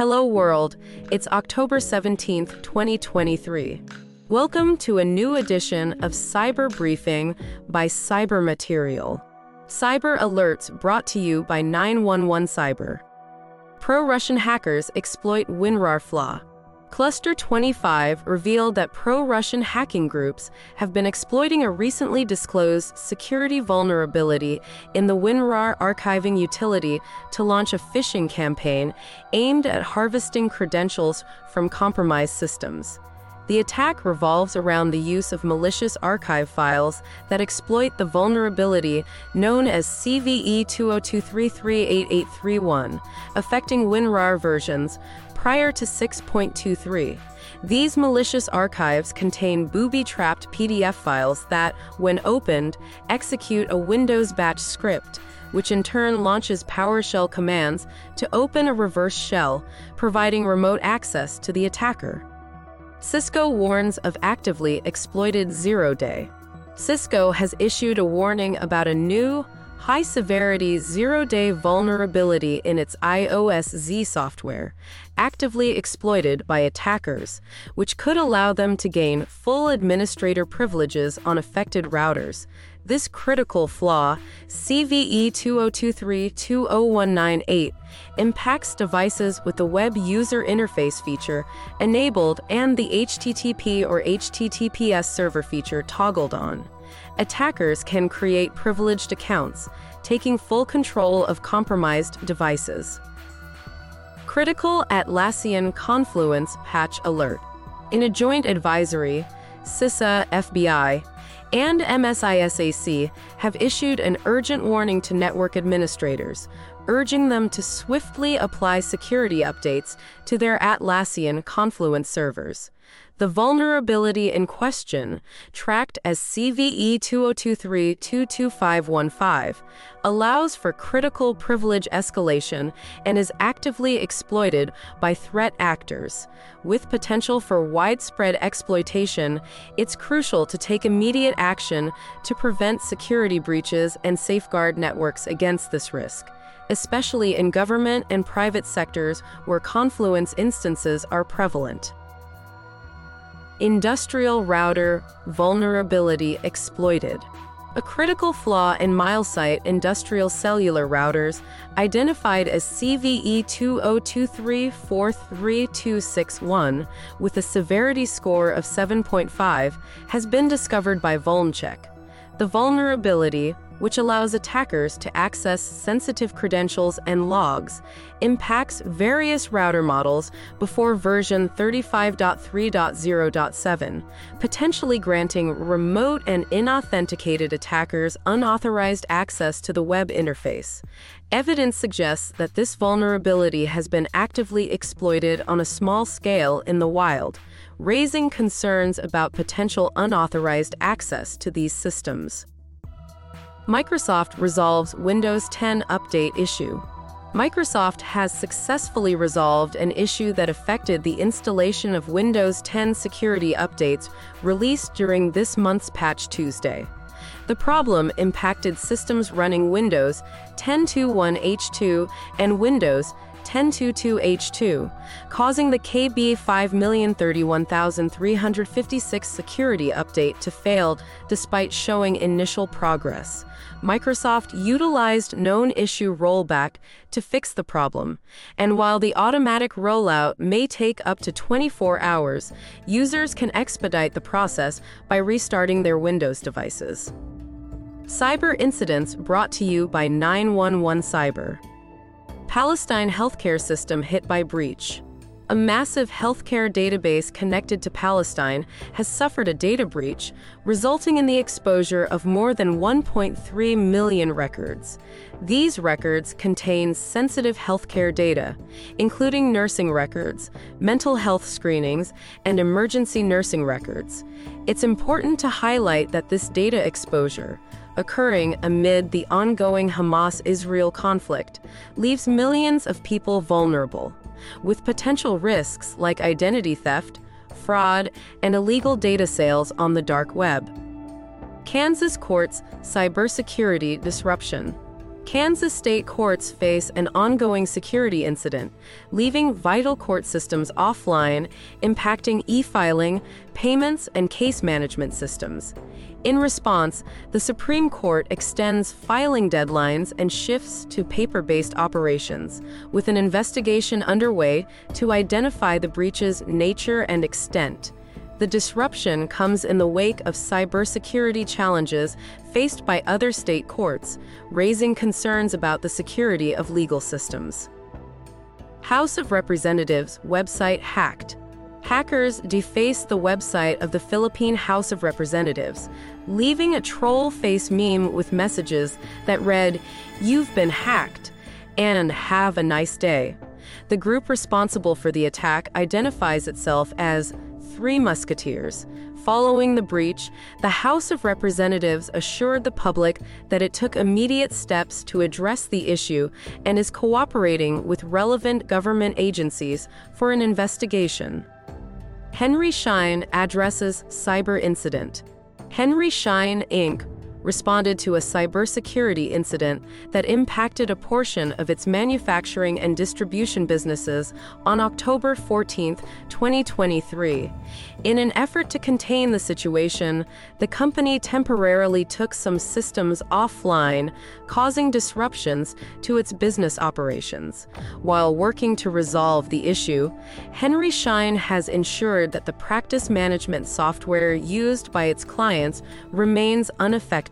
Hello world, it's October 17th, 2023. Welcome to a new edition of Cyber Briefing by Cyber Material. Cyber alerts brought to you by 911 Cyber. Pro Russian hackers exploit WinRAR flaw. Cluster 25 revealed that pro Russian hacking groups have been exploiting a recently disclosed security vulnerability in the WinRAR archiving utility to launch a phishing campaign aimed at harvesting credentials from compromised systems. The attack revolves around the use of malicious archive files that exploit the vulnerability known as CVE 2023388831, affecting WinRAR versions prior to 6.23. These malicious archives contain booby trapped PDF files that, when opened, execute a Windows batch script, which in turn launches PowerShell commands to open a reverse shell, providing remote access to the attacker. Cisco warns of actively exploited zero day. Cisco has issued a warning about a new, high severity zero day vulnerability in its IOS XE software, actively exploited by attackers, which could allow them to gain full administrator privileges on affected routers. This critical flaw, CVE 2023-20198, impacts devices with the Web User Interface feature enabled and the HTTP or HTTPS server feature toggled on. Attackers can create privileged accounts, taking full control of compromised devices. Critical Atlassian Confluence Patch Alert. In a joint advisory, CISA, FBI, and MSISAC have issued an urgent warning to network administrators, urging them to swiftly apply security updates to their Atlassian Confluence servers. The vulnerability in question, tracked as CVE 2023-22515, allows for critical privilege escalation and is actively exploited by threat actors. With potential for widespread exploitation, it's crucial to take immediate action to prevent security breaches and safeguard networks against this risk especially in government and private sectors where confluence instances are prevalent. Industrial router vulnerability exploited. A critical flaw in Milesight industrial cellular routers, identified as CVE 2023-43261 with a severity score of 7.5, has been discovered by VulnCheck. The vulnerability, which allows attackers to access sensitive credentials and logs, impacts various router models before version 35.3.0.7, potentially granting remote and inauthenticated attackers unauthorized access to the web interface. Evidence suggests that this vulnerability has been actively exploited on a small scale in the wild, raising concerns about potential unauthorized access to these systems. Microsoft resolves Windows 10 update issue. Microsoft has successfully resolved an issue that affected the installation of Windows 10 security updates released during this month's Patch Tuesday. The problem impacted systems running Windows 10.2.1 and Windows 1022H2, causing the KB 5031356 security update to fail despite showing initial progress. Microsoft utilized known issue rollback to fix the problem, and while the automatic rollout may take up to 24 hours, users can expedite the process by restarting their Windows devices. Cyber incidents brought to you by 911 Cyber. Palestine healthcare system hit by breach. A massive healthcare database connected to Palestine has suffered a data breach, resulting in the exposure of more than 1.3 million records. These records contain sensitive healthcare data, including nursing records, mental health screenings, and emergency nursing records. It's important to highlight that this data exposure, occurring amid the ongoing Hamas Israel conflict leaves millions of people vulnerable, with potential risks like identity theft, fraud, and illegal data sales on the dark web. Kansas courts cybersecurity disruption. Kansas state courts face an ongoing security incident, leaving vital court systems offline, impacting e filing, payments, and case management systems. In response, the Supreme Court extends filing deadlines and shifts to paper based operations, with an investigation underway to identify the breach's nature and extent. The disruption comes in the wake of cybersecurity challenges faced by other state courts, raising concerns about the security of legal systems. House of Representatives website hacked. Hackers defaced the website of the Philippine House of Representatives, leaving a troll face meme with messages that read, You've been hacked, and have a nice day. The group responsible for the attack identifies itself as Three Musketeers. Following the breach, the House of Representatives assured the public that it took immediate steps to address the issue and is cooperating with relevant government agencies for an investigation. Henry Schein addresses cyber incident. Henry Schein, Inc responded to a cybersecurity incident that impacted a portion of its manufacturing and distribution businesses on October 14, 2023. In an effort to contain the situation, the company temporarily took some systems offline, causing disruptions to its business operations. While working to resolve the issue, Henry Schein has ensured that the practice management software used by its clients remains unaffected.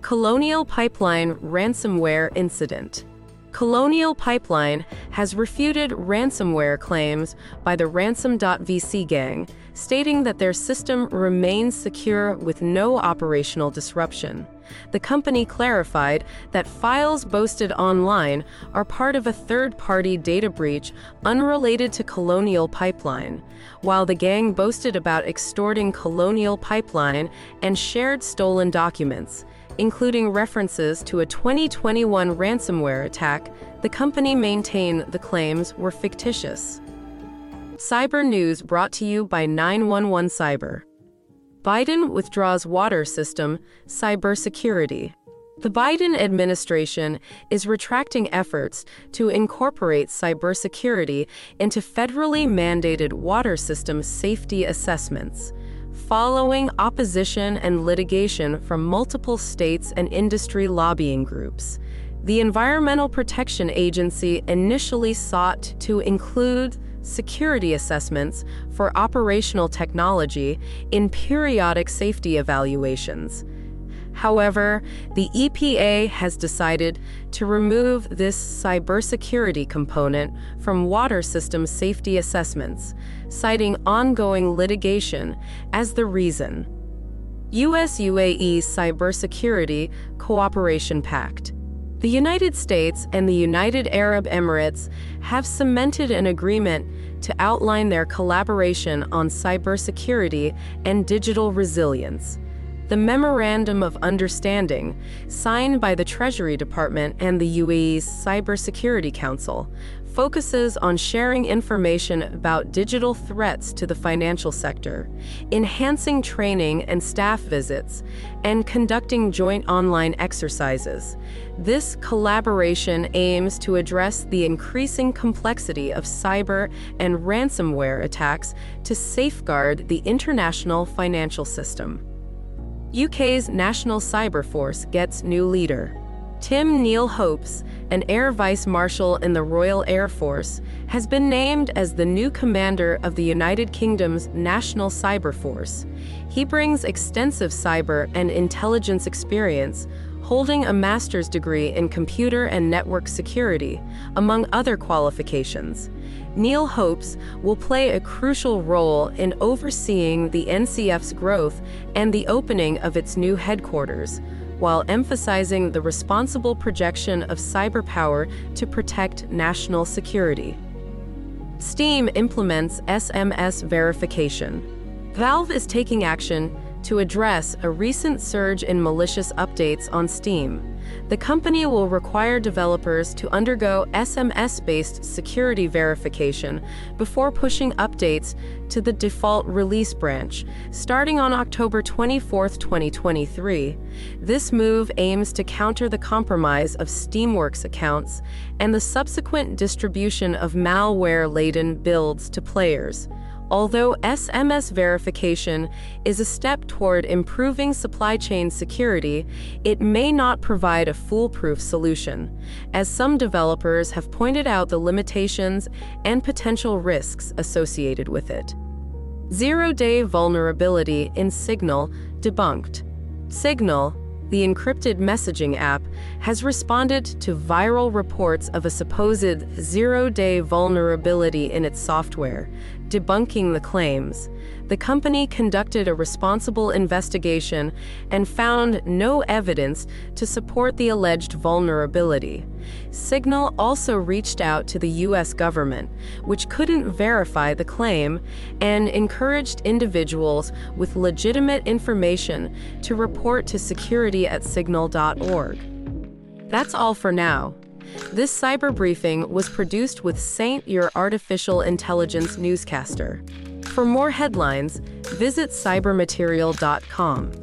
Colonial Pipeline Ransomware Incident. Colonial Pipeline has refuted ransomware claims by the Ransomed.vc gang, stating that their system remains secure with no operational disruption. The company clarified that files boasted online are part of a third party data breach unrelated to Colonial Pipeline, while the gang boasted about extorting Colonial Pipeline and shared stolen documents including references to a 2021 ransomware attack, the company maintained the claims were fictitious. Cyber News brought to you by 911 Cyber. Biden withdraws water system cybersecurity. The Biden administration is retracting efforts to incorporate cybersecurity into federally mandated water system safety assessments following opposition and litigation from multiple states and industry lobbying groups. The Environmental Protection Agency initially sought to include security assessments for operational technology in periodic safety evaluations. However, the EPA has decided to remove this cybersecurity component from water system safety assessments, citing ongoing litigation as the reason. US UAE Cybersecurity Cooperation Pact. The United States and the United Arab Emirates have cemented an agreement to outline their collaboration on cybersecurity and digital resilience. The Memorandum of Understanding, signed by the Treasury Department and the UAE's Cybersecurity Council, focuses on sharing information about digital threats to the financial sector, enhancing training and staff visits, and conducting joint online exercises. This collaboration aims to address the increasing complexity of cyber and ransomware attacks to safeguard the international financial system. UK's National Cyber Force gets new leader. Tim Neal-Hopes, an Air Vice Marshal in the Royal Air Force, has been named as the new commander of the United Kingdom's National Cyber Force. He brings extensive cyber and intelligence experience, holding a master's degree in computer and network security, among other qualifications. Neal-Hopes will play a crucial role in overseeing the NCF's growth and the opening of its new headquarters, while emphasizing the responsible projection of cyber power to protect national security. Steam implements SMS verification. Valve is taking action to address a recent surge in malicious updates on Steam. The company will require developers to undergo SMS based security verification before pushing updates to the default release branch, starting on October 24, 2023. This move aims to counter the compromise of Steamworks accounts and the subsequent distribution of malware laden builds to players. Although SMS verification is a step toward improving supply chain security, it may not provide a foolproof solution, as some developers have pointed out the limitations and potential risks associated with it. Zero day vulnerability in Signal debunked. Signal, the encrypted messaging app, has responded to viral reports of a supposed zero day vulnerability in its software, debunking the claims. The company conducted a responsible investigation and found no evidence to support the alleged vulnerability. Signal also reached out to the U.S. government, which couldn't verify the claim, and encouraged individuals with legitimate information to report to security at signal.org. That's all for now. This cyber briefing was produced with Saint, your artificial intelligence newscaster. For more headlines, visit cybermaterial.com.